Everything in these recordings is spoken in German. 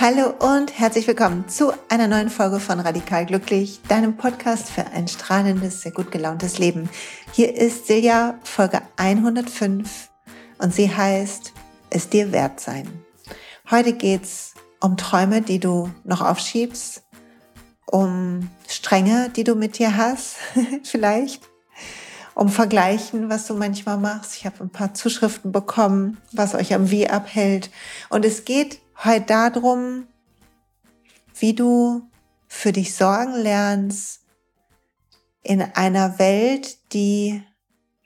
Hallo und herzlich willkommen zu einer neuen Folge von Radikal Glücklich, deinem Podcast für ein strahlendes, sehr gut gelauntes Leben. Hier ist Silja, Folge 105 und sie heißt Es dir wert sein. Heute geht's um Träume, die du noch aufschiebst, um Stränge, die du mit dir hast, vielleicht, um Vergleichen, was du manchmal machst. Ich habe ein paar Zuschriften bekommen, was euch am Wie abhält. Und es geht heute darum, wie du für dich sorgen lernst in einer Welt, die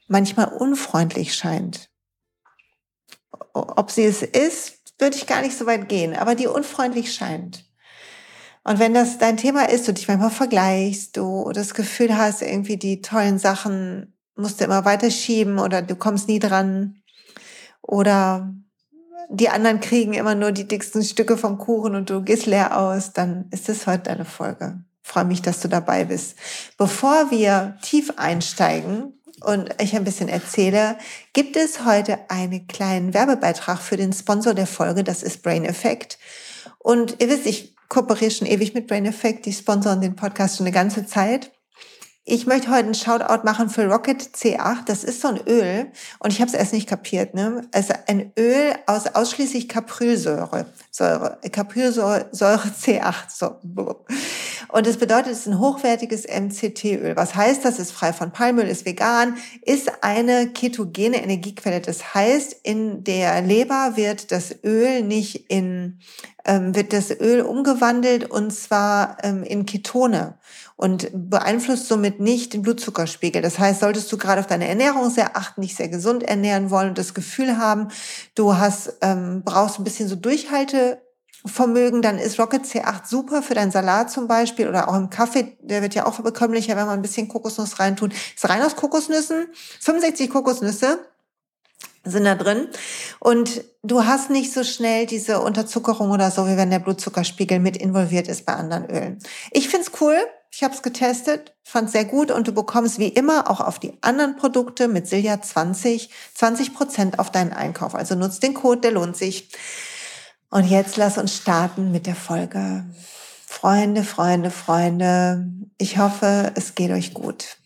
manchmal unfreundlich scheint. Ob sie es ist, würde ich gar nicht so weit gehen, aber die unfreundlich scheint. Und wenn das dein Thema ist, du dich manchmal vergleichst, du das Gefühl hast, irgendwie die tollen Sachen musst du immer weiter schieben oder du kommst nie dran oder die anderen kriegen immer nur die dicksten Stücke vom Kuchen und du gehst leer aus, dann ist es heute deine Folge. Freue mich, dass du dabei bist. Bevor wir tief einsteigen und ich ein bisschen erzähle, gibt es heute einen kleinen Werbebeitrag für den Sponsor der Folge, das ist Brain Effect. Und ihr wisst, ich kooperiere schon ewig mit Brain Effect, die sponsern den Podcast schon eine ganze Zeit. Ich möchte heute einen Shoutout machen für Rocket C8. Das ist so ein Öl und ich habe es erst nicht kapiert. Ne? Es ist ein Öl aus ausschließlich Caprilsäure, Säure, Caprilsäure C8. So. Und das bedeutet, es ist ein hochwertiges MCT-Öl. Was heißt das? Ist frei von Palmöl, ist vegan, ist eine ketogene Energiequelle. Das heißt, in der Leber wird das Öl nicht in ähm, wird das Öl umgewandelt und zwar ähm, in Ketone und beeinflusst somit nicht den Blutzuckerspiegel. Das heißt, solltest du gerade auf deine Ernährung sehr achten, dich sehr gesund ernähren wollen und das Gefühl haben, du hast ähm, brauchst ein bisschen so Durchhaltevermögen, dann ist Rocket C8 super für deinen Salat zum Beispiel oder auch im Kaffee. Der wird ja auch bekömmlicher, wenn man ein bisschen Kokosnuss reintut. Ist rein aus Kokosnüssen, 65 Kokosnüsse sind da drin. Und du hast nicht so schnell diese Unterzuckerung oder so, wie wenn der Blutzuckerspiegel mit involviert ist bei anderen Ölen. Ich find's cool. Ich habe es getestet, fand sehr gut und du bekommst wie immer auch auf die anderen Produkte mit Silja 20, 20 Prozent auf deinen Einkauf. Also nutzt den Code, der lohnt sich. Und jetzt lass uns starten mit der Folge. Freunde, Freunde, Freunde, ich hoffe, es geht euch gut.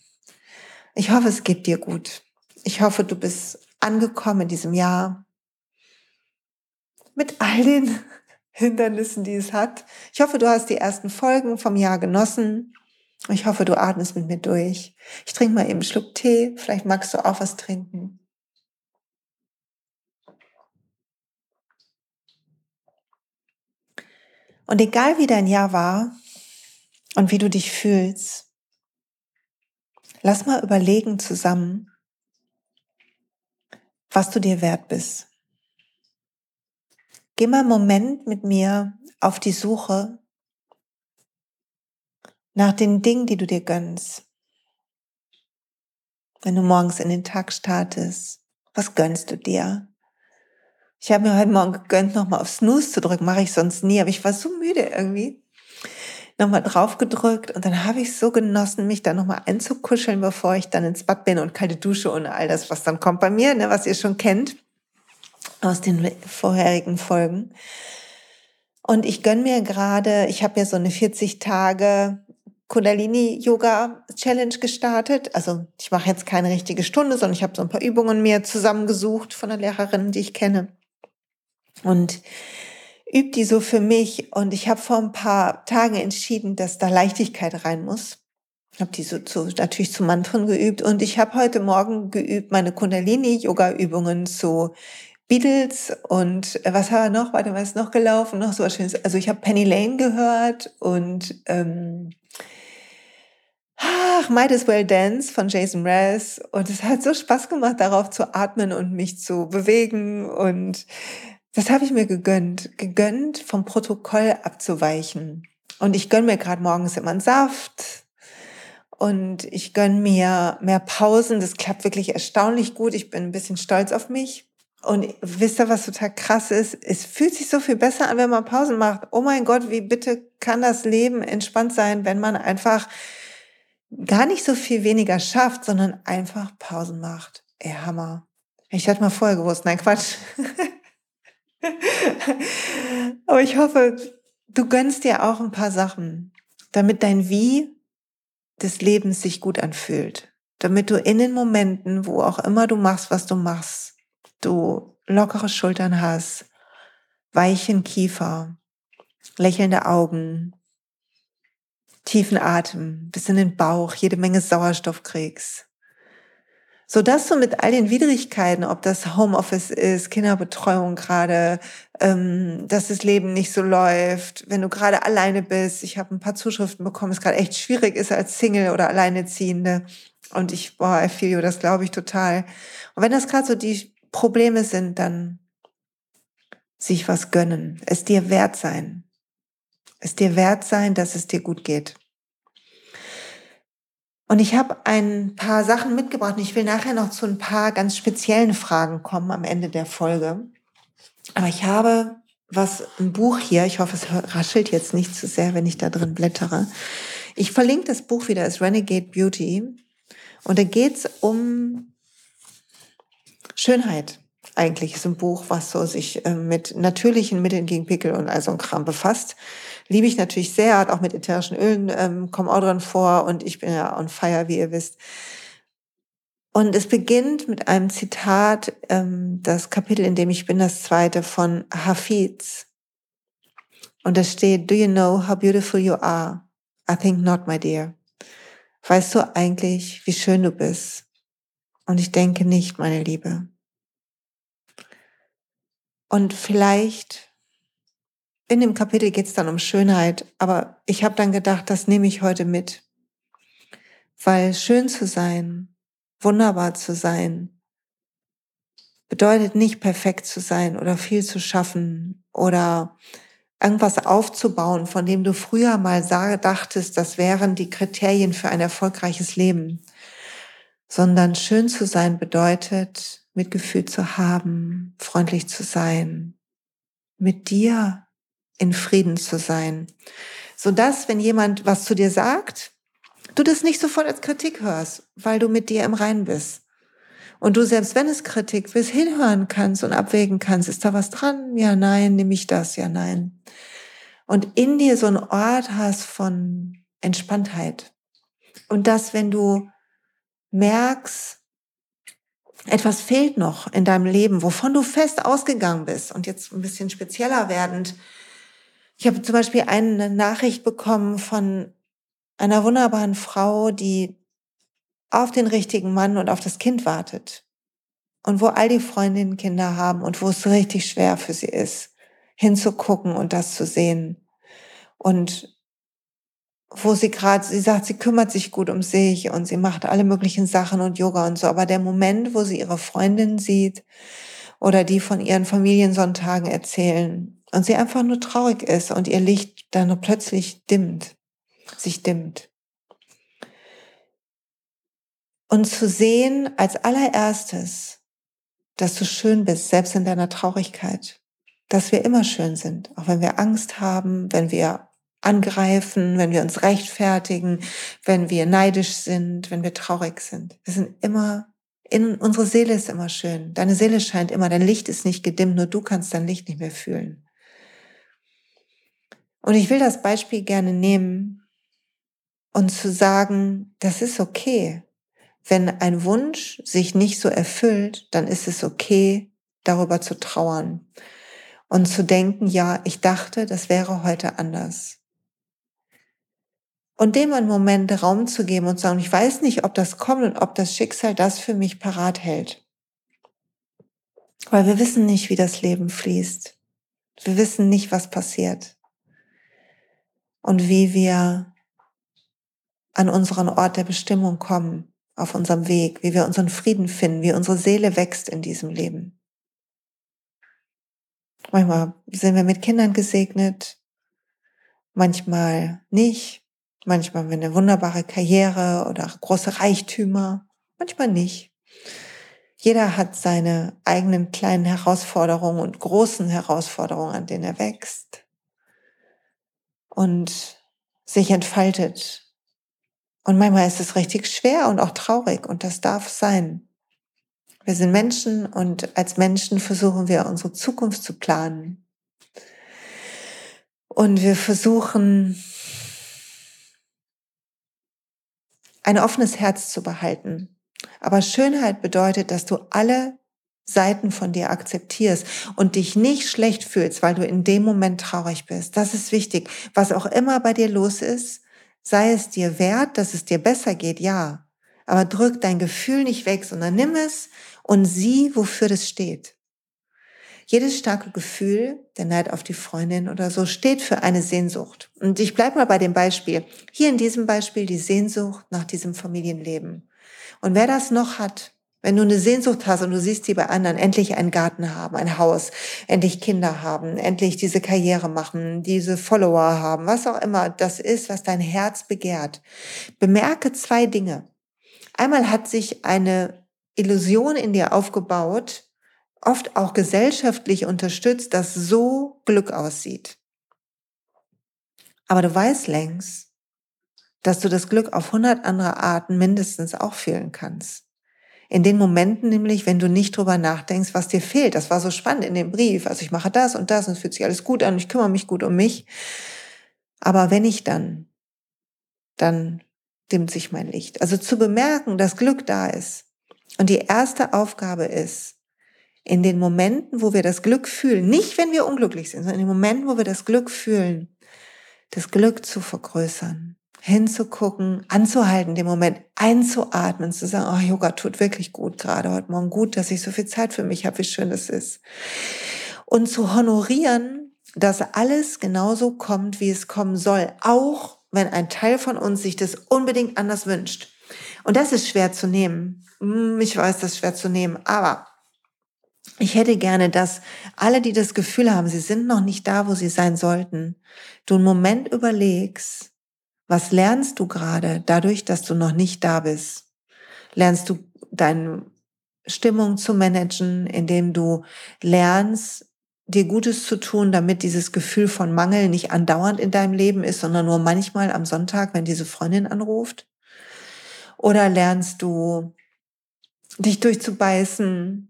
Ich hoffe, es geht dir gut. Ich hoffe, du bist angekommen in diesem Jahr. Mit all den Hindernissen, die es hat. Ich hoffe, du hast die ersten Folgen vom Jahr genossen. Ich hoffe, du atmest mit mir durch. Ich trinke mal eben einen Schluck Tee. Vielleicht magst du auch was trinken. Und egal wie dein Jahr war und wie du dich fühlst, lass mal überlegen zusammen, was du dir wert bist. Geh mal einen Moment mit mir auf die Suche nach den Dingen, die du dir gönnst. Wenn du morgens in den Tag startest, was gönnst du dir? Ich habe mir heute Morgen gegönnt, nochmal auf Snooze zu drücken. Mache ich sonst nie, aber ich war so müde irgendwie. Nochmal drauf gedrückt und dann habe ich so genossen, mich da nochmal einzukuscheln, bevor ich dann ins Bad bin und kalte Dusche und all das, was dann kommt bei mir, ne, was ihr schon kennt aus den vorherigen Folgen. Und ich gönn mir gerade, ich habe ja so eine 40 Tage Kundalini Yoga Challenge gestartet. Also ich mache jetzt keine richtige Stunde, sondern ich habe so ein paar Übungen mir zusammengesucht von der Lehrerin, die ich kenne. Und übe die so für mich. Und ich habe vor ein paar Tagen entschieden, dass da Leichtigkeit rein muss. Ich habe die so zu, natürlich zu Mantren geübt. Und ich habe heute Morgen geübt, meine Kundalini-Yoga-Übungen zu Beatles und äh, was wir noch? Warte, was ist noch gelaufen? Noch so was Schönes. Also ich habe Penny Lane gehört und ähm, ach, Might as Well Dance von Jason Mraz. Und es hat so Spaß gemacht, darauf zu atmen und mich zu bewegen. Und das habe ich mir gegönnt. Gegönnt, vom Protokoll abzuweichen. Und ich gönn mir gerade morgens immer einen Saft. Und ich gönn mir mehr Pausen. Das klappt wirklich erstaunlich gut. Ich bin ein bisschen stolz auf mich. Und wisst ihr, was total krass ist? Es fühlt sich so viel besser an, wenn man Pausen macht. Oh mein Gott, wie bitte kann das Leben entspannt sein, wenn man einfach gar nicht so viel weniger schafft, sondern einfach Pausen macht. Ey, Hammer. Ich hätte mal vorher gewusst. Nein, Quatsch. Aber ich hoffe, du gönnst dir auch ein paar Sachen, damit dein Wie des Lebens sich gut anfühlt. Damit du in den Momenten, wo auch immer du machst, was du machst, du lockere Schultern hast, weichen Kiefer, lächelnde Augen, tiefen Atem bis in den Bauch, jede Menge Sauerstoff kriegst. So dass du mit all den Widrigkeiten, ob das Homeoffice ist, Kinderbetreuung gerade, ähm, dass das Leben nicht so läuft, wenn du gerade alleine bist, ich habe ein paar Zuschriften bekommen, es gerade echt schwierig ist als Single oder Alleineziehende. Und ich, boah, you, das glaube ich total. Und wenn das gerade so die Probleme sind, dann sich was gönnen, es dir wert sein, es dir wert sein, dass es dir gut geht. Und ich habe ein paar Sachen mitgebracht und ich will nachher noch zu ein paar ganz speziellen Fragen kommen am Ende der Folge. Aber ich habe was, ein Buch hier, ich hoffe, es raschelt jetzt nicht zu sehr, wenn ich da drin blättere. Ich verlinke das Buch wieder, es Renegade Beauty. Und da geht's um Schönheit eigentlich ist ein Buch, was so sich äh, mit natürlichen Mitteln gegen Pickel und all so ein Kram befasst. Liebe ich natürlich sehr, hat auch mit ätherischen Ölen, ähm, kommen auch drin vor und ich bin ja on fire, wie ihr wisst. Und es beginnt mit einem Zitat, ähm, das Kapitel, in dem ich bin, das zweite von Hafiz. Und da steht, Do you know how beautiful you are? I think not, my dear. Weißt du eigentlich, wie schön du bist? Und ich denke nicht, meine Liebe. Und vielleicht in dem Kapitel geht es dann um Schönheit, aber ich habe dann gedacht, das nehme ich heute mit. Weil schön zu sein, wunderbar zu sein, bedeutet nicht perfekt zu sein oder viel zu schaffen oder irgendwas aufzubauen, von dem du früher mal dachtest, das wären die Kriterien für ein erfolgreiches Leben, sondern schön zu sein bedeutet, Mitgefühl zu haben, freundlich zu sein, mit dir in Frieden zu sein, so dass, wenn jemand was zu dir sagt, du das nicht sofort als Kritik hörst, weil du mit dir im Rein bist. Und du selbst, wenn es Kritik bist, hinhören kannst und abwägen kannst, ist da was dran? Ja, nein, nehme ich das? Ja, nein. Und in dir so einen Ort hast von Entspanntheit. Und dass, wenn du merkst, etwas fehlt noch in deinem Leben, wovon du fest ausgegangen bist. Und jetzt ein bisschen spezieller werdend. Ich habe zum Beispiel eine Nachricht bekommen von einer wunderbaren Frau, die auf den richtigen Mann und auf das Kind wartet. Und wo all die Freundinnen Kinder haben und wo es richtig schwer für sie ist, hinzugucken und das zu sehen. Und wo sie gerade, sie sagt, sie kümmert sich gut um sich und sie macht alle möglichen Sachen und Yoga und so. Aber der Moment, wo sie ihre Freundin sieht oder die von ihren Familiensonntagen erzählen und sie einfach nur traurig ist und ihr Licht dann plötzlich dimmt, sich dimmt. Und zu sehen als allererstes, dass du schön bist, selbst in deiner Traurigkeit, dass wir immer schön sind, auch wenn wir Angst haben, wenn wir angreifen, wenn wir uns rechtfertigen, wenn wir neidisch sind, wenn wir traurig sind. Wir sind immer, in, unsere Seele ist immer schön. Deine Seele scheint immer, dein Licht ist nicht gedimmt, nur du kannst dein Licht nicht mehr fühlen. Und ich will das Beispiel gerne nehmen und zu sagen, das ist okay. Wenn ein Wunsch sich nicht so erfüllt, dann ist es okay, darüber zu trauern und zu denken, ja, ich dachte, das wäre heute anders. Und dem einen Moment Raum zu geben und zu sagen, ich weiß nicht, ob das kommt und ob das Schicksal das für mich parat hält. Weil wir wissen nicht, wie das Leben fließt. Wir wissen nicht, was passiert. Und wie wir an unseren Ort der Bestimmung kommen, auf unserem Weg, wie wir unseren Frieden finden, wie unsere Seele wächst in diesem Leben. Manchmal sind wir mit Kindern gesegnet, manchmal nicht. Manchmal haben wir eine wunderbare Karriere oder große Reichtümer, manchmal nicht. Jeder hat seine eigenen kleinen Herausforderungen und großen Herausforderungen, an denen er wächst und sich entfaltet. Und manchmal ist es richtig schwer und auch traurig und das darf sein. Wir sind Menschen und als Menschen versuchen wir unsere Zukunft zu planen. Und wir versuchen, ein offenes Herz zu behalten. Aber Schönheit bedeutet, dass du alle Seiten von dir akzeptierst und dich nicht schlecht fühlst, weil du in dem Moment traurig bist. Das ist wichtig. Was auch immer bei dir los ist, sei es dir wert, dass es dir besser geht, ja. Aber drück dein Gefühl nicht weg, sondern nimm es und sieh, wofür das steht. Jedes starke Gefühl, der Neid auf die Freundin oder so, steht für eine Sehnsucht. Und ich bleib mal bei dem Beispiel. Hier in diesem Beispiel die Sehnsucht nach diesem Familienleben. Und wer das noch hat, wenn du eine Sehnsucht hast und du siehst die bei anderen, endlich einen Garten haben, ein Haus, endlich Kinder haben, endlich diese Karriere machen, diese Follower haben, was auch immer das ist, was dein Herz begehrt, bemerke zwei Dinge. Einmal hat sich eine Illusion in dir aufgebaut, oft auch gesellschaftlich unterstützt, dass so Glück aussieht. Aber du weißt längst, dass du das Glück auf hundert andere Arten mindestens auch fühlen kannst. In den Momenten nämlich, wenn du nicht drüber nachdenkst, was dir fehlt. Das war so spannend in dem Brief. Also ich mache das und das und es fühlt sich alles gut an, ich kümmere mich gut um mich. Aber wenn ich dann, dann dimmt sich mein Licht. Also zu bemerken, dass Glück da ist. Und die erste Aufgabe ist, in den Momenten, wo wir das Glück fühlen, nicht wenn wir unglücklich sind, sondern in den Momenten, wo wir das Glück fühlen, das Glück zu vergrößern, hinzugucken, anzuhalten, den Moment einzuatmen, zu sagen, oh, Yoga tut wirklich gut gerade heute Morgen, gut, dass ich so viel Zeit für mich habe, wie schön das ist. Und zu honorieren, dass alles genauso kommt, wie es kommen soll, auch wenn ein Teil von uns sich das unbedingt anders wünscht. Und das ist schwer zu nehmen. Hm, ich weiß, das ist schwer zu nehmen, aber ich hätte gerne, dass alle, die das Gefühl haben, sie sind noch nicht da, wo sie sein sollten, du einen Moment überlegst, was lernst du gerade dadurch, dass du noch nicht da bist? Lernst du deine Stimmung zu managen, indem du lernst, dir Gutes zu tun, damit dieses Gefühl von Mangel nicht andauernd in deinem Leben ist, sondern nur manchmal am Sonntag, wenn diese Freundin anruft? Oder lernst du dich durchzubeißen,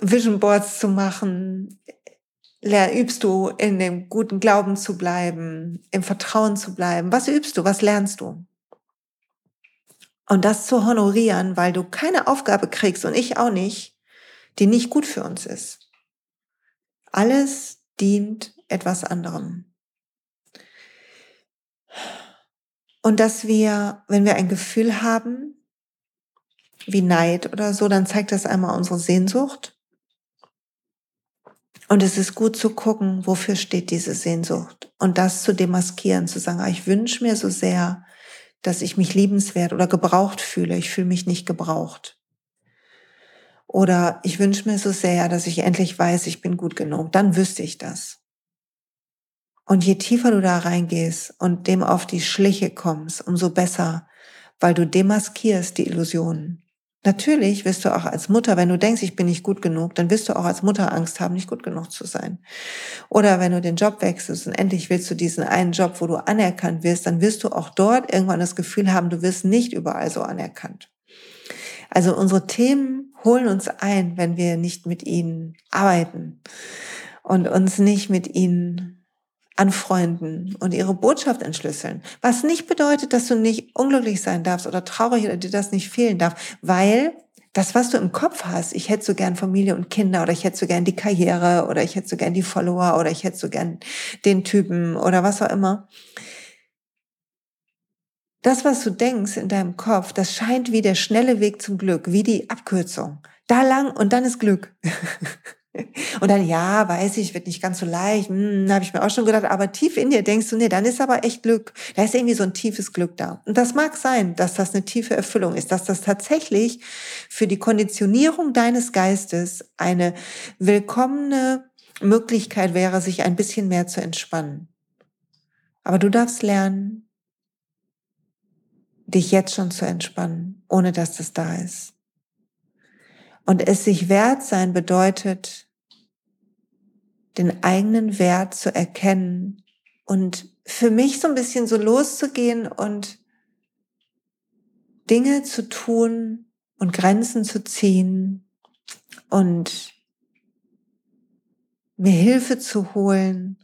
Vision Boards zu machen, übst du in dem guten Glauben zu bleiben, im Vertrauen zu bleiben? Was übst du? Was lernst du? Und das zu honorieren, weil du keine Aufgabe kriegst und ich auch nicht, die nicht gut für uns ist. Alles dient etwas anderem. Und dass wir, wenn wir ein Gefühl haben, wie Neid oder so, dann zeigt das einmal unsere Sehnsucht. Und es ist gut zu gucken, wofür steht diese Sehnsucht und das zu demaskieren, zu sagen, ah, ich wünsche mir so sehr, dass ich mich liebenswert oder gebraucht fühle. Ich fühle mich nicht gebraucht. Oder ich wünsche mir so sehr, dass ich endlich weiß, ich bin gut genug. Dann wüsste ich das. Und je tiefer du da reingehst und dem auf die Schliche kommst, umso besser, weil du demaskierst die Illusionen. Natürlich wirst du auch als Mutter, wenn du denkst, ich bin nicht gut genug, dann wirst du auch als Mutter Angst haben, nicht gut genug zu sein. Oder wenn du den Job wechselst und endlich willst du diesen einen Job, wo du anerkannt wirst, dann wirst du auch dort irgendwann das Gefühl haben, du wirst nicht überall so anerkannt. Also unsere Themen holen uns ein, wenn wir nicht mit ihnen arbeiten und uns nicht mit ihnen anfreunden und ihre Botschaft entschlüsseln. Was nicht bedeutet, dass du nicht unglücklich sein darfst oder traurig oder dir das nicht fehlen darf, weil das, was du im Kopf hast, ich hätte so gern Familie und Kinder oder ich hätte so gern die Karriere oder ich hätte so gern die Follower oder ich hätte so gern den Typen oder was auch immer. Das, was du denkst in deinem Kopf, das scheint wie der schnelle Weg zum Glück, wie die Abkürzung. Da lang und dann ist Glück. Und dann, ja, weiß ich, wird nicht ganz so leicht, hm, habe ich mir auch schon gedacht, aber tief in dir denkst du, nee, dann ist aber echt Glück. Da ist irgendwie so ein tiefes Glück da. Und das mag sein, dass das eine tiefe Erfüllung ist, dass das tatsächlich für die Konditionierung deines Geistes eine willkommene Möglichkeit wäre, sich ein bisschen mehr zu entspannen. Aber du darfst lernen, dich jetzt schon zu entspannen, ohne dass das da ist. Und es sich wert sein bedeutet, den eigenen Wert zu erkennen und für mich so ein bisschen so loszugehen und Dinge zu tun und Grenzen zu ziehen und mir Hilfe zu holen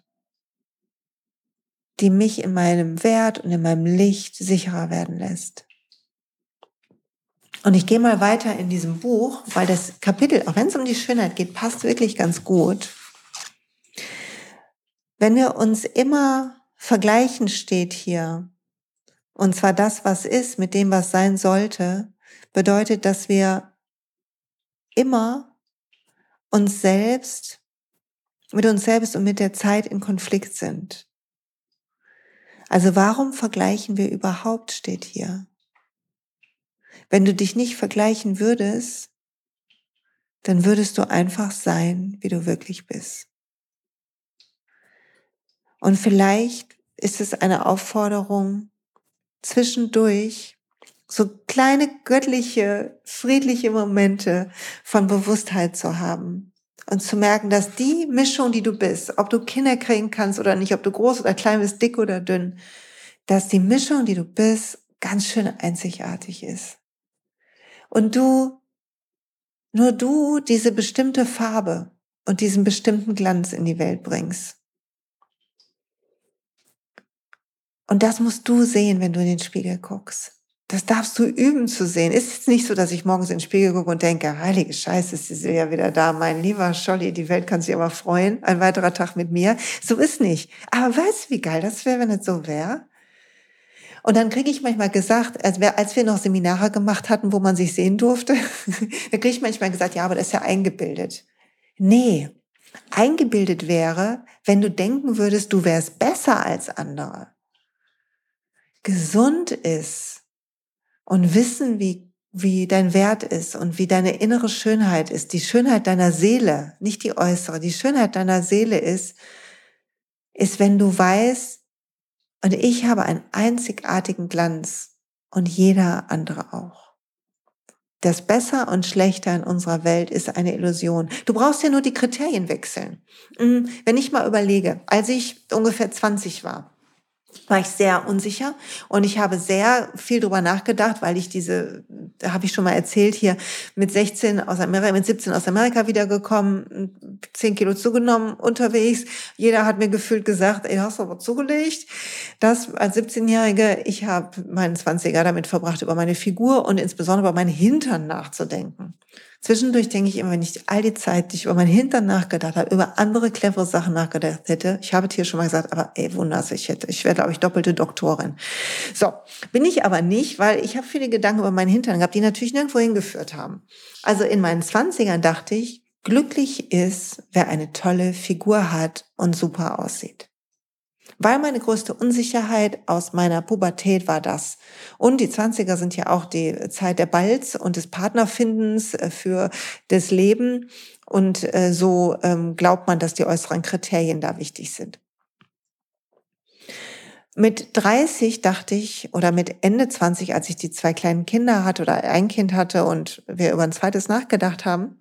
die mich in meinem Wert und in meinem Licht sicherer werden lässt. Und ich gehe mal weiter in diesem Buch, weil das Kapitel, auch wenn es um die Schönheit geht, passt wirklich ganz gut. Wenn wir uns immer vergleichen, steht hier, und zwar das, was ist, mit dem, was sein sollte, bedeutet, dass wir immer uns selbst, mit uns selbst und mit der Zeit in Konflikt sind. Also warum vergleichen wir überhaupt, steht hier. Wenn du dich nicht vergleichen würdest, dann würdest du einfach sein, wie du wirklich bist. Und vielleicht ist es eine Aufforderung, zwischendurch so kleine göttliche, friedliche Momente von Bewusstheit zu haben und zu merken, dass die Mischung, die du bist, ob du Kinder kriegen kannst oder nicht, ob du groß oder klein bist, dick oder dünn, dass die Mischung, die du bist, ganz schön einzigartig ist. Und du, nur du diese bestimmte Farbe und diesen bestimmten Glanz in die Welt bringst. Und das musst du sehen, wenn du in den Spiegel guckst. Das darfst du üben zu sehen. Ist jetzt nicht so, dass ich morgens in den Spiegel gucke und denke, heilige Scheiße, ist die Silja wieder da, mein lieber Scholli, die Welt kann sich aber freuen, ein weiterer Tag mit mir. So ist nicht. Aber weißt du, wie geil das wäre, wenn es so wäre? Und dann kriege ich manchmal gesagt, als wir, noch Seminare gemacht hatten, wo man sich sehen durfte, da kriege ich manchmal gesagt, ja, aber das ist ja eingebildet. Nee, eingebildet wäre, wenn du denken würdest, du wärst besser als andere. Gesund ist und wissen, wie, wie dein Wert ist und wie deine innere Schönheit ist, die Schönheit deiner Seele, nicht die äußere, die Schönheit deiner Seele ist, ist, wenn du weißt, und ich habe einen einzigartigen Glanz und jeder andere auch. Das Besser und Schlechter in unserer Welt ist eine Illusion. Du brauchst ja nur die Kriterien wechseln. Hm, wenn ich mal überlege, als ich ungefähr 20 war, war ich sehr unsicher und ich habe sehr viel drüber nachgedacht, weil ich diese, da habe ich schon mal erzählt, hier mit 16 aus Amerika, mit 17 aus Amerika wiedergekommen, 10 Kilo zugenommen unterwegs. Jeder hat mir gefühlt gesagt, ey, hast du aber zugelegt. Das als 17-Jährige, ich habe meinen 20er damit verbracht, über meine Figur und insbesondere über meinen Hintern nachzudenken. Zwischendurch denke ich immer, wenn ich all die Zeit, die ich über mein Hintern nachgedacht habe, über andere clevere Sachen nachgedacht hätte, ich habe es hier schon mal gesagt, aber ey, wunders, ich hätte, ich wäre, glaube ich, doppelte Doktorin. So, bin ich aber nicht, weil ich habe viele Gedanken über meinen Hintern gehabt, die natürlich nirgendwo hingeführt haben. Also in meinen Zwanzigern dachte ich, glücklich ist, wer eine tolle Figur hat und super aussieht. Weil meine größte Unsicherheit aus meiner Pubertät war das. Und die Zwanziger sind ja auch die Zeit der Balz und des Partnerfindens äh, für das Leben. Und äh, so ähm, glaubt man, dass die äußeren Kriterien da wichtig sind. Mit 30 dachte ich, oder mit Ende 20, als ich die zwei kleinen Kinder hatte oder ein Kind hatte und wir über ein zweites nachgedacht haben,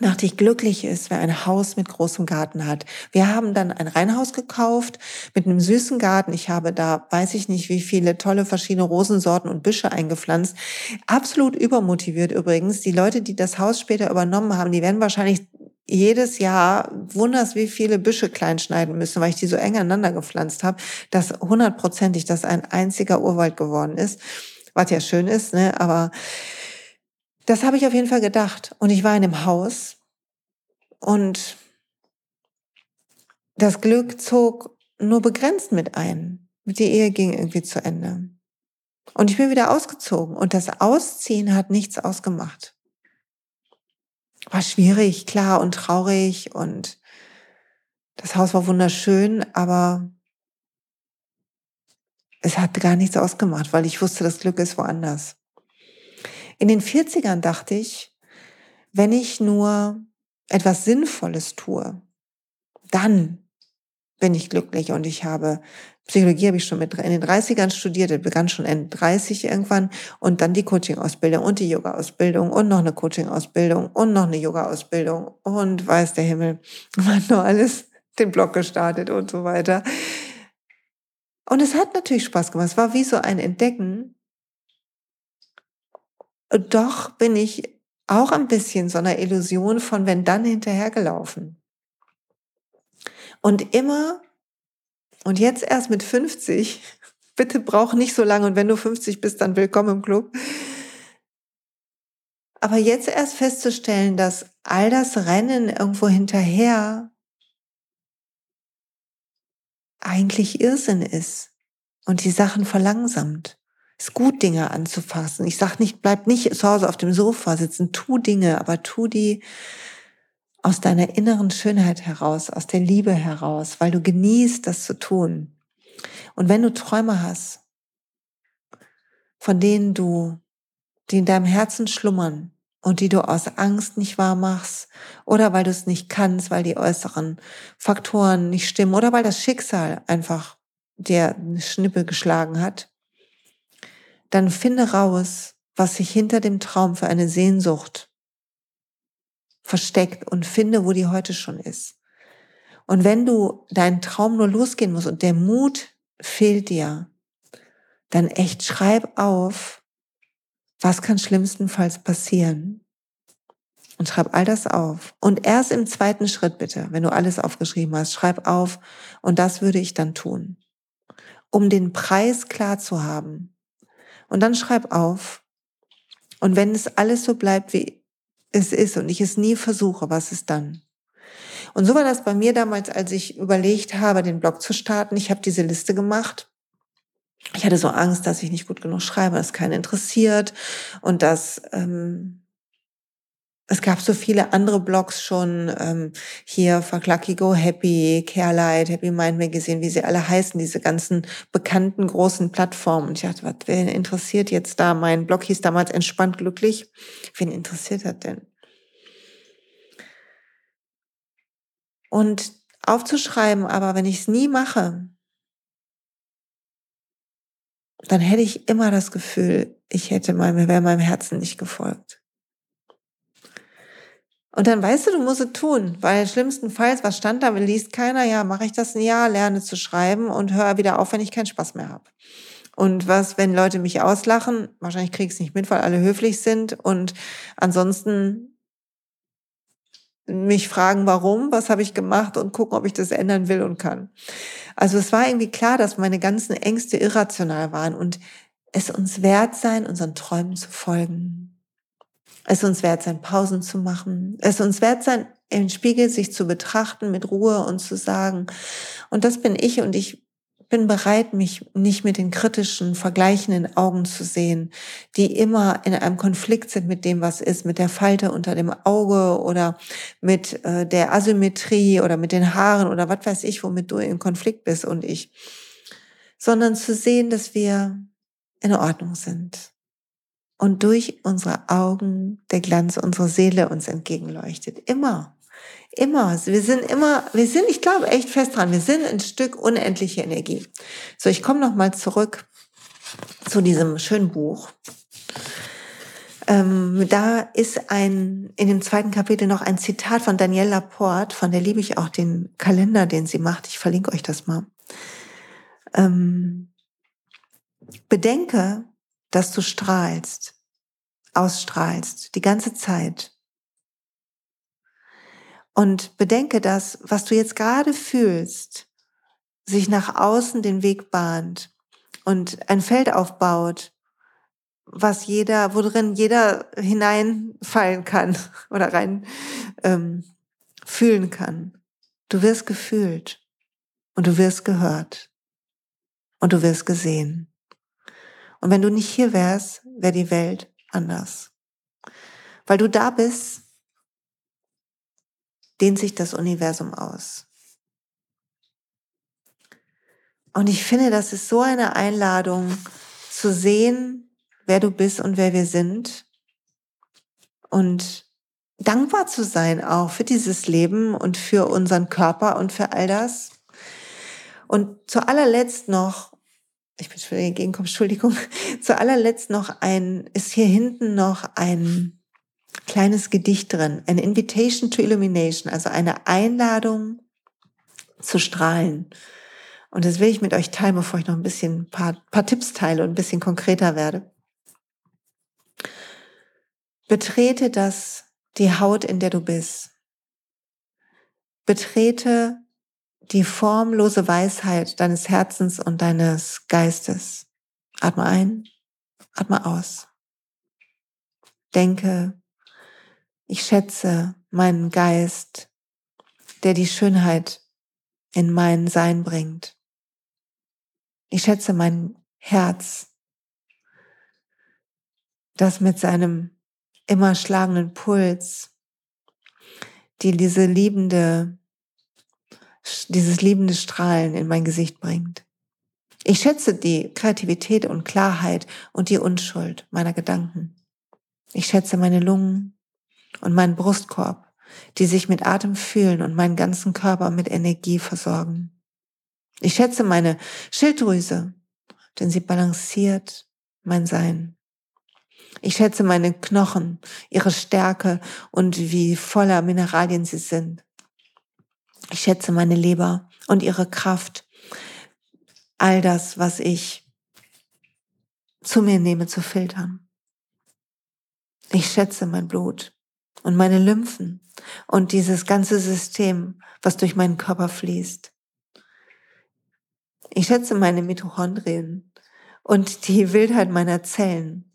dachte ich, glücklich ist, wer ein Haus mit großem Garten hat. Wir haben dann ein Reihenhaus gekauft mit einem süßen Garten. Ich habe da, weiß ich nicht, wie viele tolle verschiedene Rosensorten und Büsche eingepflanzt. Absolut übermotiviert übrigens. Die Leute, die das Haus später übernommen haben, die werden wahrscheinlich jedes Jahr wunders, wie viele Büsche klein schneiden müssen, weil ich die so eng aneinander gepflanzt habe, dass hundertprozentig das ein einziger Urwald geworden ist. Was ja schön ist, ne? aber das habe ich auf jeden Fall gedacht. Und ich war in einem Haus und das Glück zog nur begrenzt mit ein. Die Ehe ging irgendwie zu Ende. Und ich bin wieder ausgezogen und das Ausziehen hat nichts ausgemacht. War schwierig, klar und traurig und das Haus war wunderschön, aber es hat gar nichts ausgemacht, weil ich wusste, das Glück ist woanders. In den 40ern dachte ich, wenn ich nur etwas Sinnvolles tue, dann bin ich glücklich und ich habe Psychologie habe ich schon mit in den 30ern studiert, begann schon in 30 irgendwann und dann die Coaching-Ausbildung und die Yoga-Ausbildung und noch eine Coaching-Ausbildung und noch eine Yoga-Ausbildung und weiß der Himmel, man nur alles den Blog gestartet und so weiter. Und es hat natürlich Spaß gemacht. Es war wie so ein Entdecken, doch bin ich auch ein bisschen so einer Illusion von wenn dann hinterhergelaufen. Und immer Und jetzt erst mit 50, bitte brauch nicht so lange und wenn du 50 bist, dann willkommen im Club. Aber jetzt erst festzustellen, dass all das Rennen irgendwo hinterher eigentlich Irrsinn ist und die Sachen verlangsamt. Ist gut, Dinge anzufassen. Ich sag nicht, bleib nicht zu Hause auf dem Sofa sitzen, tu Dinge, aber tu die aus deiner inneren Schönheit heraus, aus der Liebe heraus, weil du genießt, das zu tun. Und wenn du Träume hast, von denen du, die in deinem Herzen schlummern, und die du aus Angst nicht wahr machst oder weil du es nicht kannst, weil die äußeren Faktoren nicht stimmen oder weil das Schicksal einfach eine Schnippe geschlagen hat, dann finde raus, was sich hinter dem Traum für eine Sehnsucht versteckt und finde, wo die heute schon ist. Und wenn du deinen Traum nur losgehen musst und der Mut fehlt dir, dann echt schreib auf, was kann schlimmstenfalls passieren? Und schreib all das auf. Und erst im zweiten Schritt bitte, wenn du alles aufgeschrieben hast, schreib auf, und das würde ich dann tun, um den Preis klar zu haben. Und dann schreib auf, und wenn es alles so bleibt, wie es ist, und ich es nie versuche, was ist dann? Und so war das bei mir damals, als ich überlegt habe, den Blog zu starten. Ich habe diese Liste gemacht ich hatte so Angst, dass ich nicht gut genug schreibe, dass keinen interessiert und dass ähm, es gab so viele andere Blogs schon ähm, hier Lucky Go Happy, Carelight, Happy Mind Magazine, wie sie alle heißen, diese ganzen bekannten großen Plattformen. Und ich dachte, was wen interessiert jetzt da? Mein Blog hieß damals entspannt glücklich. Wen interessiert das denn? Und aufzuschreiben, aber wenn ich es nie mache, dann hätte ich immer das Gefühl, ich hätte meinem, wäre meinem Herzen nicht gefolgt. Und dann weißt du, du musst es tun, weil schlimmstenfalls, was stand da, liest keiner, ja, mache ich das ein Jahr, lerne zu schreiben und höre wieder auf, wenn ich keinen Spaß mehr habe. Und was, wenn Leute mich auslachen, wahrscheinlich krieg ich es nicht mit, weil alle höflich sind und ansonsten mich fragen, warum, was habe ich gemacht und gucken, ob ich das ändern will und kann. Also es war irgendwie klar, dass meine ganzen Ängste irrational waren und es uns wert sein, unseren Träumen zu folgen. Es uns wert sein, Pausen zu machen. Es uns wert sein, im Spiegel sich zu betrachten mit Ruhe und zu sagen, und das bin ich und ich bin bereit, mich nicht mit den kritischen, vergleichenden Augen zu sehen, die immer in einem Konflikt sind mit dem, was ist, mit der Falte unter dem Auge oder mit äh, der Asymmetrie oder mit den Haaren oder was weiß ich, womit du in Konflikt bist und ich, sondern zu sehen, dass wir in Ordnung sind und durch unsere Augen der Glanz unserer Seele uns entgegenleuchtet. Immer. Immer. Wir sind immer, wir sind, ich glaube echt fest dran, wir sind ein Stück unendliche Energie. So, ich komme nochmal zurück zu diesem schönen Buch. Ähm, da ist ein, in dem zweiten Kapitel noch ein Zitat von Danielle Laporte, von der liebe ich auch den Kalender, den sie macht. Ich verlinke euch das mal. Ähm, bedenke, dass du strahlst, ausstrahlst, die ganze Zeit. Und bedenke, dass, was du jetzt gerade fühlst, sich nach außen den Weg bahnt und ein Feld aufbaut, was jeder, worin jeder hineinfallen kann oder rein ähm, fühlen kann. Du wirst gefühlt und du wirst gehört und du wirst gesehen. Und wenn du nicht hier wärst, wäre die Welt anders. Weil du da bist, dehnt sich das Universum aus. Und ich finde, das ist so eine Einladung zu sehen, wer du bist und wer wir sind und dankbar zu sein auch für dieses Leben und für unseren Körper und für all das. Und zu allerletzt noch, ich bin schon entgegengekommen, Entschuldigung, zu allerletzt noch ein, ist hier hinten noch ein kleines Gedicht drin, an Invitation to Illumination, also eine Einladung zu strahlen. Und das will ich mit euch teilen, bevor ich noch ein bisschen paar, paar Tipps teile und ein bisschen konkreter werde. Betrete das, die Haut, in der du bist. Betrete die formlose Weisheit deines Herzens und deines Geistes. Atme ein, atme aus. Denke, ich schätze meinen Geist, der die Schönheit in mein Sein bringt. Ich schätze mein Herz, das mit seinem immer schlagenden Puls, die diese liebende, dieses liebende Strahlen in mein Gesicht bringt. Ich schätze die Kreativität und Klarheit und die Unschuld meiner Gedanken. Ich schätze meine Lungen und meinen Brustkorb, die sich mit Atem fühlen und meinen ganzen Körper mit Energie versorgen. Ich schätze meine Schilddrüse, denn sie balanciert mein Sein. Ich schätze meine Knochen, ihre Stärke und wie voller Mineralien sie sind. Ich schätze meine Leber und ihre Kraft, all das, was ich zu mir nehme, zu filtern. Ich schätze mein Blut und meine Lymphen und dieses ganze System, was durch meinen Körper fließt. Ich schätze meine Mitochondrien und die Wildheit meiner Zellen,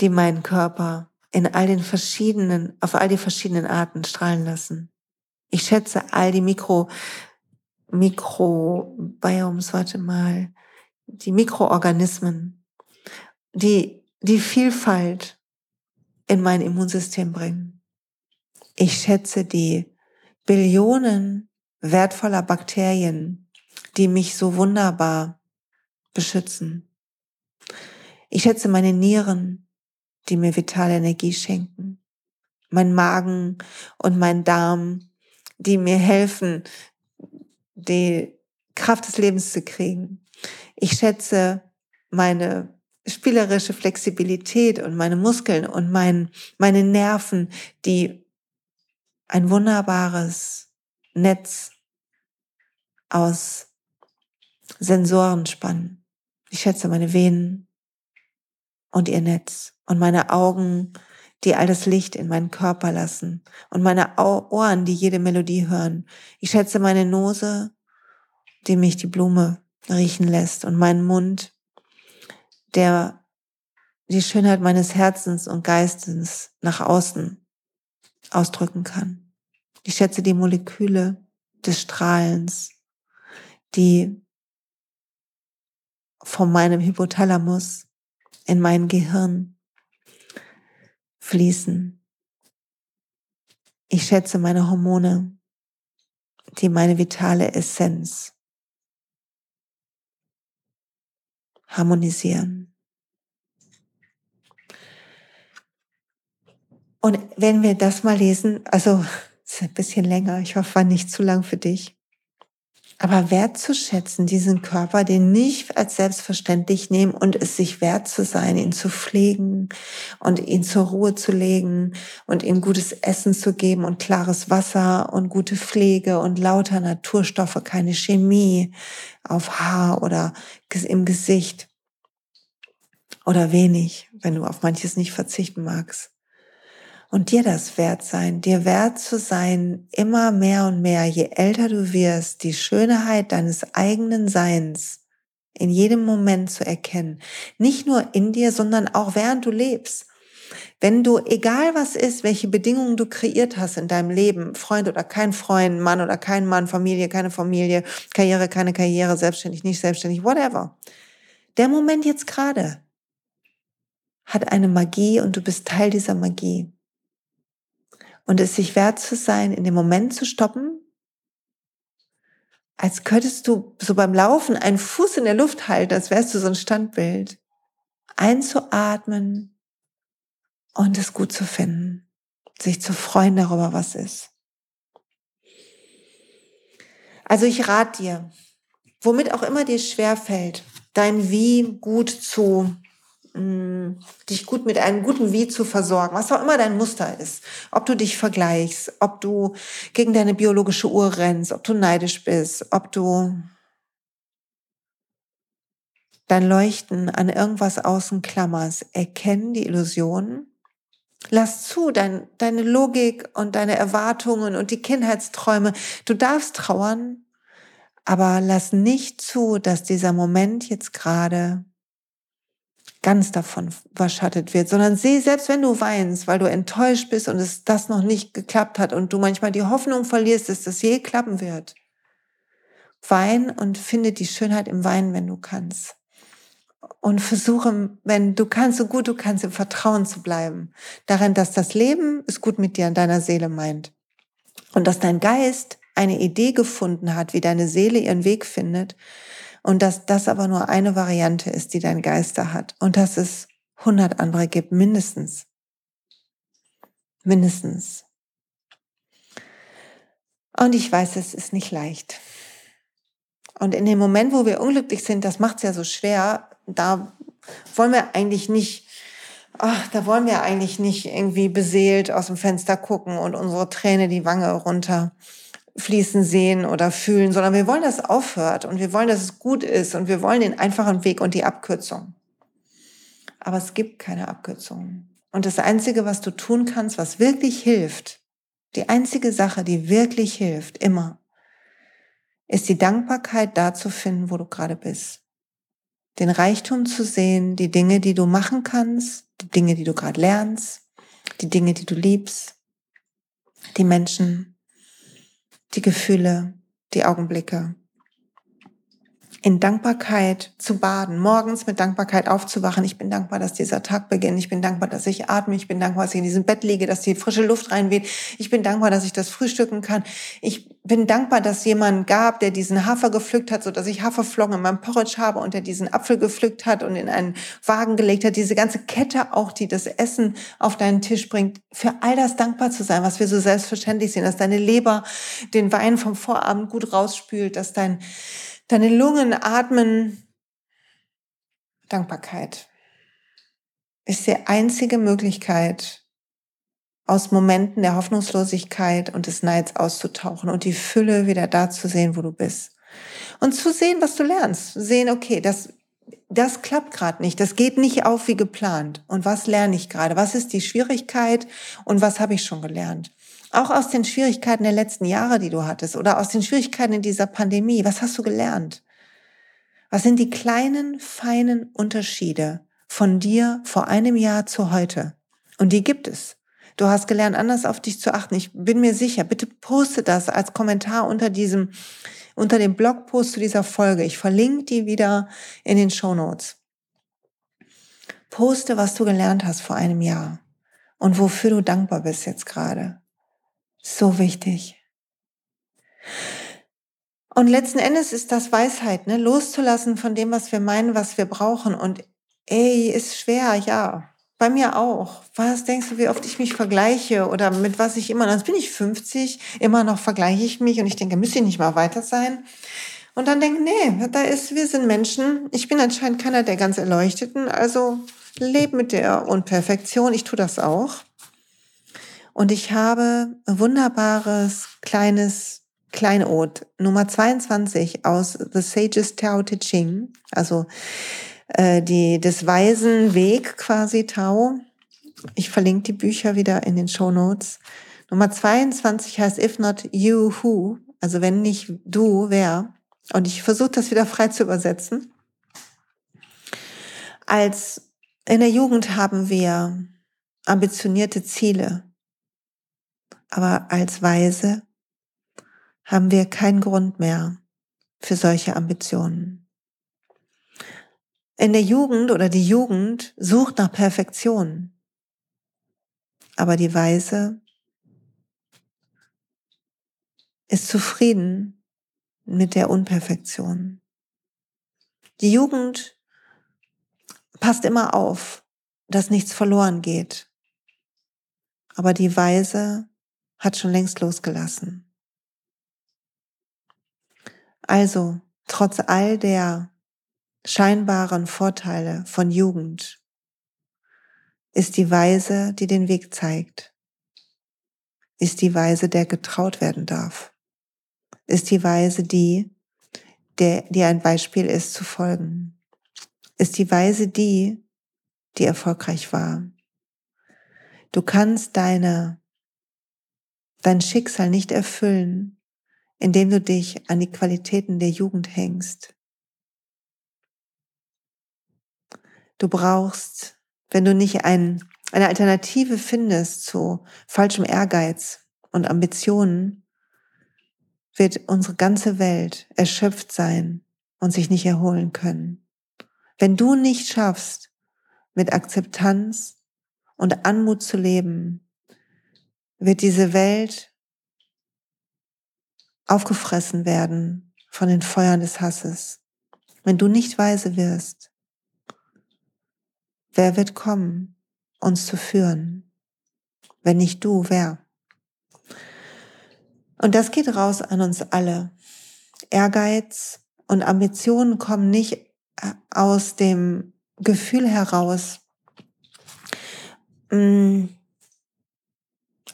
die meinen Körper in all den verschiedenen, auf all die verschiedenen Arten strahlen lassen. Ich schätze all die Mikro, Mikrobioms, warte mal, die Mikroorganismen, die, die Vielfalt in mein Immunsystem bringen. Ich schätze die Billionen wertvoller Bakterien, die mich so wunderbar beschützen. Ich schätze meine Nieren, die mir vitale Energie schenken. Mein Magen und mein Darm, die mir helfen, die Kraft des Lebens zu kriegen. Ich schätze meine spielerische Flexibilität und meine Muskeln und mein, meine Nerven, die ein wunderbares Netz aus Sensoren spannen. Ich schätze meine Venen und ihr Netz und meine Augen, die all das Licht in meinen Körper lassen und meine Ohren, die jede Melodie hören. Ich schätze meine Nose, die mich die Blume riechen lässt und meinen Mund, der die Schönheit meines Herzens und Geistes nach außen ausdrücken kann. Ich schätze die Moleküle des Strahlens, die von meinem Hypothalamus in mein Gehirn fließen. Ich schätze meine Hormone, die meine vitale Essenz harmonisieren. Und wenn wir das mal lesen, also ist ein bisschen länger, ich hoffe, war nicht zu lang für dich. Aber wertzuschätzen, diesen Körper, den nicht als selbstverständlich nehmen und es sich wert zu sein, ihn zu pflegen und ihn zur Ruhe zu legen und ihm gutes Essen zu geben und klares Wasser und gute Pflege und lauter Naturstoffe, keine Chemie auf Haar oder im Gesicht oder wenig, wenn du auf manches nicht verzichten magst und dir das wert sein, dir wert zu sein, immer mehr und mehr, je älter du wirst, die Schönheit deines eigenen Seins in jedem Moment zu erkennen. Nicht nur in dir, sondern auch während du lebst. Wenn du, egal was ist, welche Bedingungen du kreiert hast in deinem Leben, Freund oder kein Freund, Mann oder kein Mann, Familie, keine Familie, Karriere, keine Karriere, selbstständig, nicht selbstständig, whatever. Der Moment jetzt gerade hat eine Magie und du bist Teil dieser Magie und es sich wert zu sein, in dem Moment zu stoppen, als könntest du so beim Laufen einen Fuß in der Luft halten, als wärst du so ein Standbild, einzuatmen und es gut zu finden, sich zu freuen darüber, was ist. Also ich rate dir, womit auch immer dir schwer fällt, dein Wie gut zu dich gut mit einem guten Wie zu versorgen, was auch immer dein Muster ist. Ob du dich vergleichst, ob du gegen deine biologische Uhr rennst, ob du neidisch bist, ob du dein Leuchten an irgendwas außen klammerst, erkennen die Illusion, Lass zu, dein, deine Logik und deine Erwartungen und die Kindheitsträume. Du darfst trauern, aber lass nicht zu, dass dieser Moment jetzt gerade ganz davon überschattet wird, sondern seh, selbst wenn du weinst, weil du enttäuscht bist und es das noch nicht geklappt hat und du manchmal die Hoffnung verlierst, dass das je klappen wird, wein und finde die Schönheit im Weinen, wenn du kannst und versuche, wenn du kannst, so gut du kannst, im Vertrauen zu bleiben. Darin, dass das Leben es gut mit dir und deiner Seele meint. Und dass dein Geist eine Idee gefunden hat, wie deine Seele ihren Weg findet. Und dass das aber nur eine Variante ist, die dein Geist da hat. Und dass es hundert andere gibt, mindestens. Mindestens. Und ich weiß, es ist nicht leicht. Und in dem Moment, wo wir unglücklich sind, das macht es ja so schwer, da wollen wir eigentlich nicht, ach, da wollen wir eigentlich nicht irgendwie beseelt aus dem Fenster gucken und unsere Träne die Wange runter fließen sehen oder fühlen, sondern wir wollen, dass es aufhört und wir wollen, dass es gut ist und wir wollen den einfachen Weg und die Abkürzung. Aber es gibt keine Abkürzung. Und das Einzige, was du tun kannst, was wirklich hilft, die einzige Sache, die wirklich hilft, immer, ist die Dankbarkeit da zu finden, wo du gerade bist den Reichtum zu sehen, die Dinge, die du machen kannst, die Dinge, die du gerade lernst, die Dinge, die du liebst, die Menschen, die Gefühle, die Augenblicke in Dankbarkeit zu baden, morgens mit Dankbarkeit aufzuwachen. Ich bin dankbar, dass dieser Tag beginnt. Ich bin dankbar, dass ich atme. Ich bin dankbar, dass ich in diesem Bett liege, dass die frische Luft reinweht. Ich bin dankbar, dass ich das frühstücken kann. Ich bin dankbar, dass jemand gab, der diesen Hafer gepflückt hat, so dass ich Haferflocken in meinem Porridge habe und der diesen Apfel gepflückt hat und in einen Wagen gelegt hat. Diese ganze Kette auch, die das Essen auf deinen Tisch bringt. Für all das dankbar zu sein, was wir so selbstverständlich sehen, dass deine Leber den Wein vom Vorabend gut rausspült, dass dein Deine Lungen atmen. Dankbarkeit ist die einzige Möglichkeit, aus Momenten der Hoffnungslosigkeit und des Neids auszutauchen und die Fülle wieder da zu sehen, wo du bist. Und zu sehen, was du lernst. Sehen, okay, das, das klappt gerade nicht, das geht nicht auf wie geplant. Und was lerne ich gerade? Was ist die Schwierigkeit und was habe ich schon gelernt? Auch aus den Schwierigkeiten der letzten Jahre, die du hattest, oder aus den Schwierigkeiten in dieser Pandemie. Was hast du gelernt? Was sind die kleinen, feinen Unterschiede von dir vor einem Jahr zu heute? Und die gibt es. Du hast gelernt, anders auf dich zu achten. Ich bin mir sicher. Bitte poste das als Kommentar unter diesem, unter dem Blogpost zu dieser Folge. Ich verlinke die wieder in den Show Notes. Poste, was du gelernt hast vor einem Jahr und wofür du dankbar bist jetzt gerade. So wichtig. Und letzten Endes ist das Weisheit, ne? loszulassen von dem, was wir meinen, was wir brauchen. Und ey, ist schwer, ja. Bei mir auch. Was denkst du, wie oft ich mich vergleiche oder mit was ich immer, dann bin ich 50, immer noch vergleiche ich mich und ich denke, müsste ich nicht mal weiter sein? Und dann denke, nee, da ist, wir sind Menschen. Ich bin anscheinend keiner der ganz Erleuchteten, also leb mit der Unperfektion. Ich tue das auch. Und ich habe ein wunderbares kleines Kleinod Nummer 22 aus The Sages Tao Te Ching, also äh, die des Weisen Weg quasi Tao. Ich verlinke die Bücher wieder in den Show Notes. Nummer 22 heißt If not you who, also wenn nicht du, wer. Und ich versuche das wieder frei zu übersetzen. Als in der Jugend haben wir ambitionierte Ziele, aber als Weise haben wir keinen Grund mehr für solche Ambitionen. In der Jugend oder die Jugend sucht nach Perfektion, aber die Weise ist zufrieden mit der Unperfektion. Die Jugend passt immer auf, dass nichts verloren geht, aber die Weise hat schon längst losgelassen. Also, trotz all der scheinbaren Vorteile von Jugend, ist die Weise, die den Weg zeigt, ist die Weise, der getraut werden darf, ist die Weise, die, der, die ein Beispiel ist zu folgen, ist die Weise die, die erfolgreich war. Du kannst deine, dein Schicksal nicht erfüllen, indem du dich an die Qualitäten der Jugend hängst. Du brauchst, wenn du nicht ein, eine Alternative findest zu falschem Ehrgeiz und Ambitionen, wird unsere ganze Welt erschöpft sein und sich nicht erholen können. Wenn du nicht schaffst, mit Akzeptanz und Anmut zu leben, wird diese Welt aufgefressen werden von den Feuern des Hasses. Wenn du nicht weise wirst, wer wird kommen, uns zu führen? Wenn nicht du, wer? Und das geht raus an uns alle. Ehrgeiz und Ambitionen kommen nicht äh, aus dem Gefühl heraus, mm,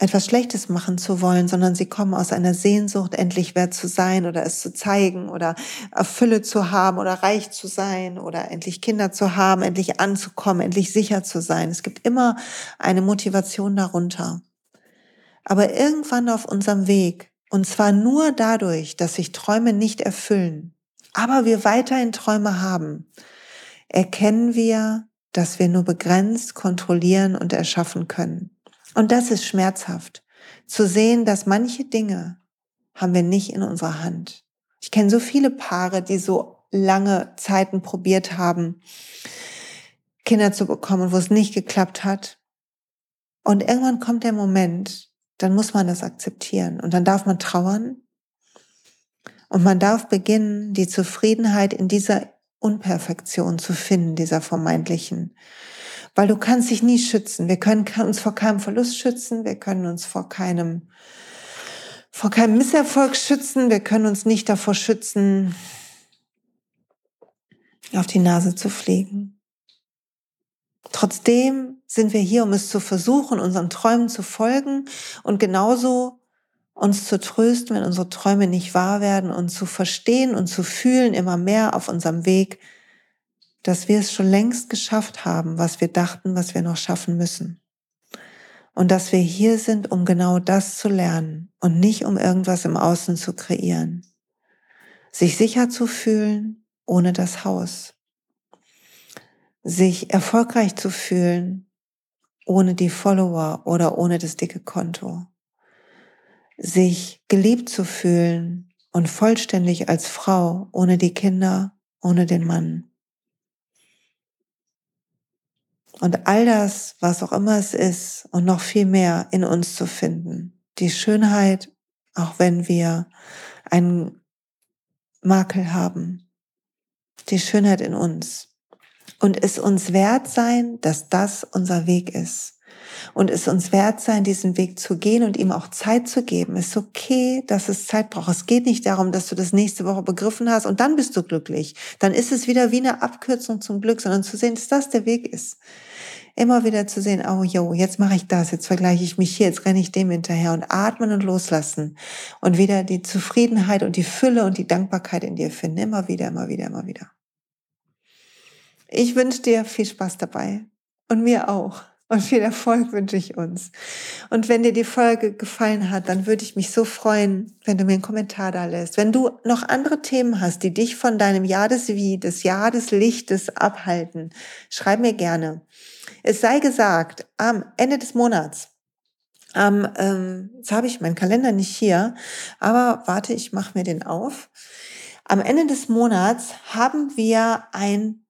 etwas Schlechtes machen zu wollen, sondern sie kommen aus einer Sehnsucht, endlich wert zu sein oder es zu zeigen oder Fülle zu haben oder reich zu sein oder endlich Kinder zu haben, endlich anzukommen, endlich sicher zu sein. Es gibt immer eine Motivation darunter. Aber irgendwann auf unserem Weg, und zwar nur dadurch, dass sich Träume nicht erfüllen, aber wir weiterhin Träume haben, erkennen wir, dass wir nur begrenzt kontrollieren und erschaffen können. Und das ist schmerzhaft, zu sehen, dass manche Dinge haben wir nicht in unserer Hand. Ich kenne so viele Paare, die so lange Zeiten probiert haben, Kinder zu bekommen, wo es nicht geklappt hat. Und irgendwann kommt der Moment, dann muss man das akzeptieren und dann darf man trauern und man darf beginnen, die Zufriedenheit in dieser Unperfektion zu finden, dieser vermeintlichen. Weil du kannst dich nie schützen. Wir können uns vor keinem Verlust schützen. Wir können uns vor keinem, vor keinem Misserfolg schützen. Wir können uns nicht davor schützen, auf die Nase zu fliegen. Trotzdem sind wir hier, um es zu versuchen, unseren Träumen zu folgen und genauso uns zu trösten, wenn unsere Träume nicht wahr werden und zu verstehen und zu fühlen immer mehr auf unserem Weg, dass wir es schon längst geschafft haben, was wir dachten, was wir noch schaffen müssen. Und dass wir hier sind, um genau das zu lernen und nicht um irgendwas im Außen zu kreieren. Sich sicher zu fühlen ohne das Haus. Sich erfolgreich zu fühlen ohne die Follower oder ohne das dicke Konto. Sich geliebt zu fühlen und vollständig als Frau ohne die Kinder, ohne den Mann. Und all das, was auch immer es ist und noch viel mehr in uns zu finden. Die Schönheit, auch wenn wir einen Makel haben. Die Schönheit in uns. Und es uns wert sein, dass das unser Weg ist und es uns wert sein, diesen Weg zu gehen und ihm auch Zeit zu geben. Es ist okay, dass es Zeit braucht. Es geht nicht darum, dass du das nächste Woche begriffen hast und dann bist du glücklich. Dann ist es wieder wie eine Abkürzung zum Glück, sondern zu sehen, dass das der Weg ist. Immer wieder zu sehen, oh yo, jetzt mache ich das, jetzt vergleiche ich mich hier, jetzt renne ich dem hinterher und atmen und loslassen und wieder die Zufriedenheit und die Fülle und die Dankbarkeit in dir finden. Immer wieder, immer wieder, immer wieder. Ich wünsche dir viel Spaß dabei und mir auch. Und viel Erfolg wünsche ich uns. Und wenn dir die Folge gefallen hat, dann würde ich mich so freuen, wenn du mir einen Kommentar da lässt. Wenn du noch andere Themen hast, die dich von deinem Jahr des Wie, des Jahr des Lichtes abhalten, schreib mir gerne. Es sei gesagt, am Ende des Monats, am, ähm, jetzt habe ich meinen Kalender nicht hier, aber warte, ich mache mir den auf. Am Ende des Monats haben wir ein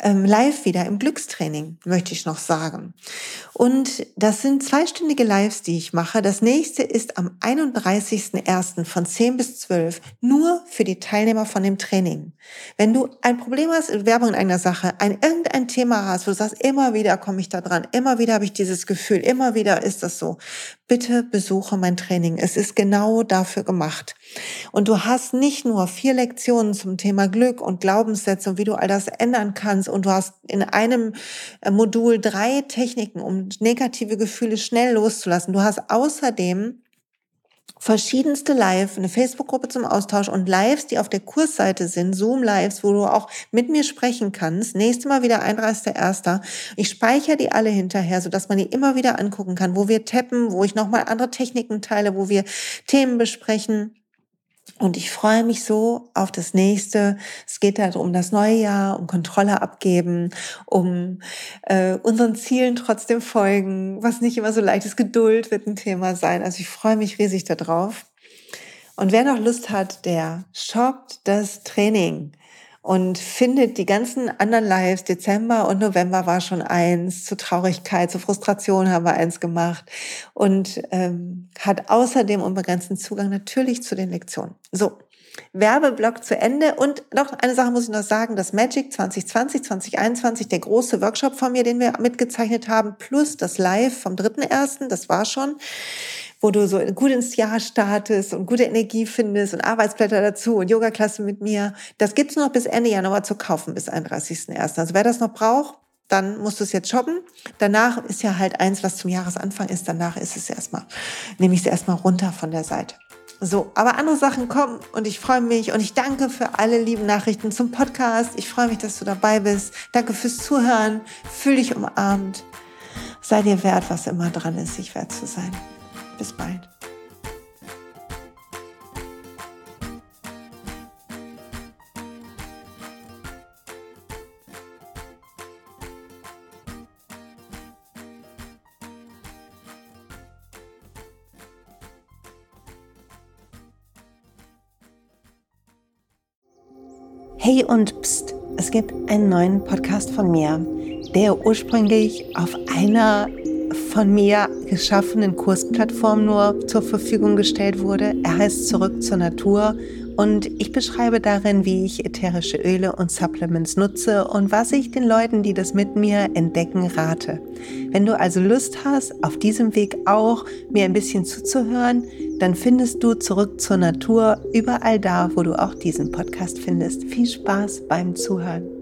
ähm, live wieder im Glückstraining, möchte ich noch sagen. Und das sind zweistündige Lives, die ich mache. Das nächste ist am 31.01. von 10 bis 12 nur für die Teilnehmer von dem Training. Wenn du ein Problem hast, Werbung in einer Sache, ein irgendein Thema hast, wo du sagst, immer wieder komme ich da dran, immer wieder habe ich dieses Gefühl, immer wieder ist das so, bitte besuche mein Training. Es ist genau dafür gemacht. Und du hast nicht nur vier Lektionen zum Thema Glück und Glaubenssätze und wie du all das ändern kannst und du hast in einem äh, Modul drei Techniken, um negative Gefühle schnell loszulassen. Du hast außerdem verschiedenste Live, eine Facebook-Gruppe zum Austausch und Lives, die auf der Kursseite sind, Zoom-Lives, wo du auch mit mir sprechen kannst. Nächstes Mal wieder 31.01. Ich speichere die alle hinterher, sodass man die immer wieder angucken kann, wo wir tappen, wo ich nochmal andere Techniken teile, wo wir Themen besprechen. Und ich freue mich so auf das nächste. Es geht halt um das neue Jahr, um Kontrolle abgeben, um äh, unseren Zielen trotzdem folgen, was nicht immer so leicht ist. Geduld wird ein Thema sein. Also ich freue mich riesig darauf. Und wer noch Lust hat, der shoppt das Training und findet die ganzen anderen Lives. Dezember und November war schon eins. Zu Traurigkeit, zu Frustration haben wir eins gemacht und ähm, hat außerdem unbegrenzten Zugang natürlich zu den Lektionen. So. Werbeblock zu Ende. Und noch eine Sache muss ich noch sagen, das Magic 2020, 2021, der große Workshop von mir, den wir mitgezeichnet haben, plus das Live vom 3.1., das war schon wo du so gut ins Jahr startest und gute Energie findest und Arbeitsblätter dazu und Yoga-Klasse mit mir. Das gibt's noch bis Ende Januar zu kaufen, bis 31.01. Also wer das noch braucht, dann musst du es jetzt shoppen. Danach ist ja halt eins, was zum Jahresanfang ist. Danach ist es erstmal, nehme ich es erstmal runter von der Seite. So, aber andere Sachen kommen und ich freue mich und ich danke für alle lieben Nachrichten zum Podcast. Ich freue mich, dass du dabei bist. Danke fürs Zuhören. Fühl dich umarmt. Sei dir wert, was immer dran ist, sich wert zu sein. Bis bald. Hey und pst, es gibt einen neuen Podcast von mir, der ursprünglich auf einer von mir geschaffenen Kursplattform nur zur Verfügung gestellt wurde. Er heißt Zurück zur Natur und ich beschreibe darin, wie ich ätherische Öle und Supplements nutze und was ich den Leuten, die das mit mir entdecken, rate. Wenn du also Lust hast, auf diesem Weg auch mir ein bisschen zuzuhören, dann findest du Zurück zur Natur überall da, wo du auch diesen Podcast findest. Viel Spaß beim Zuhören.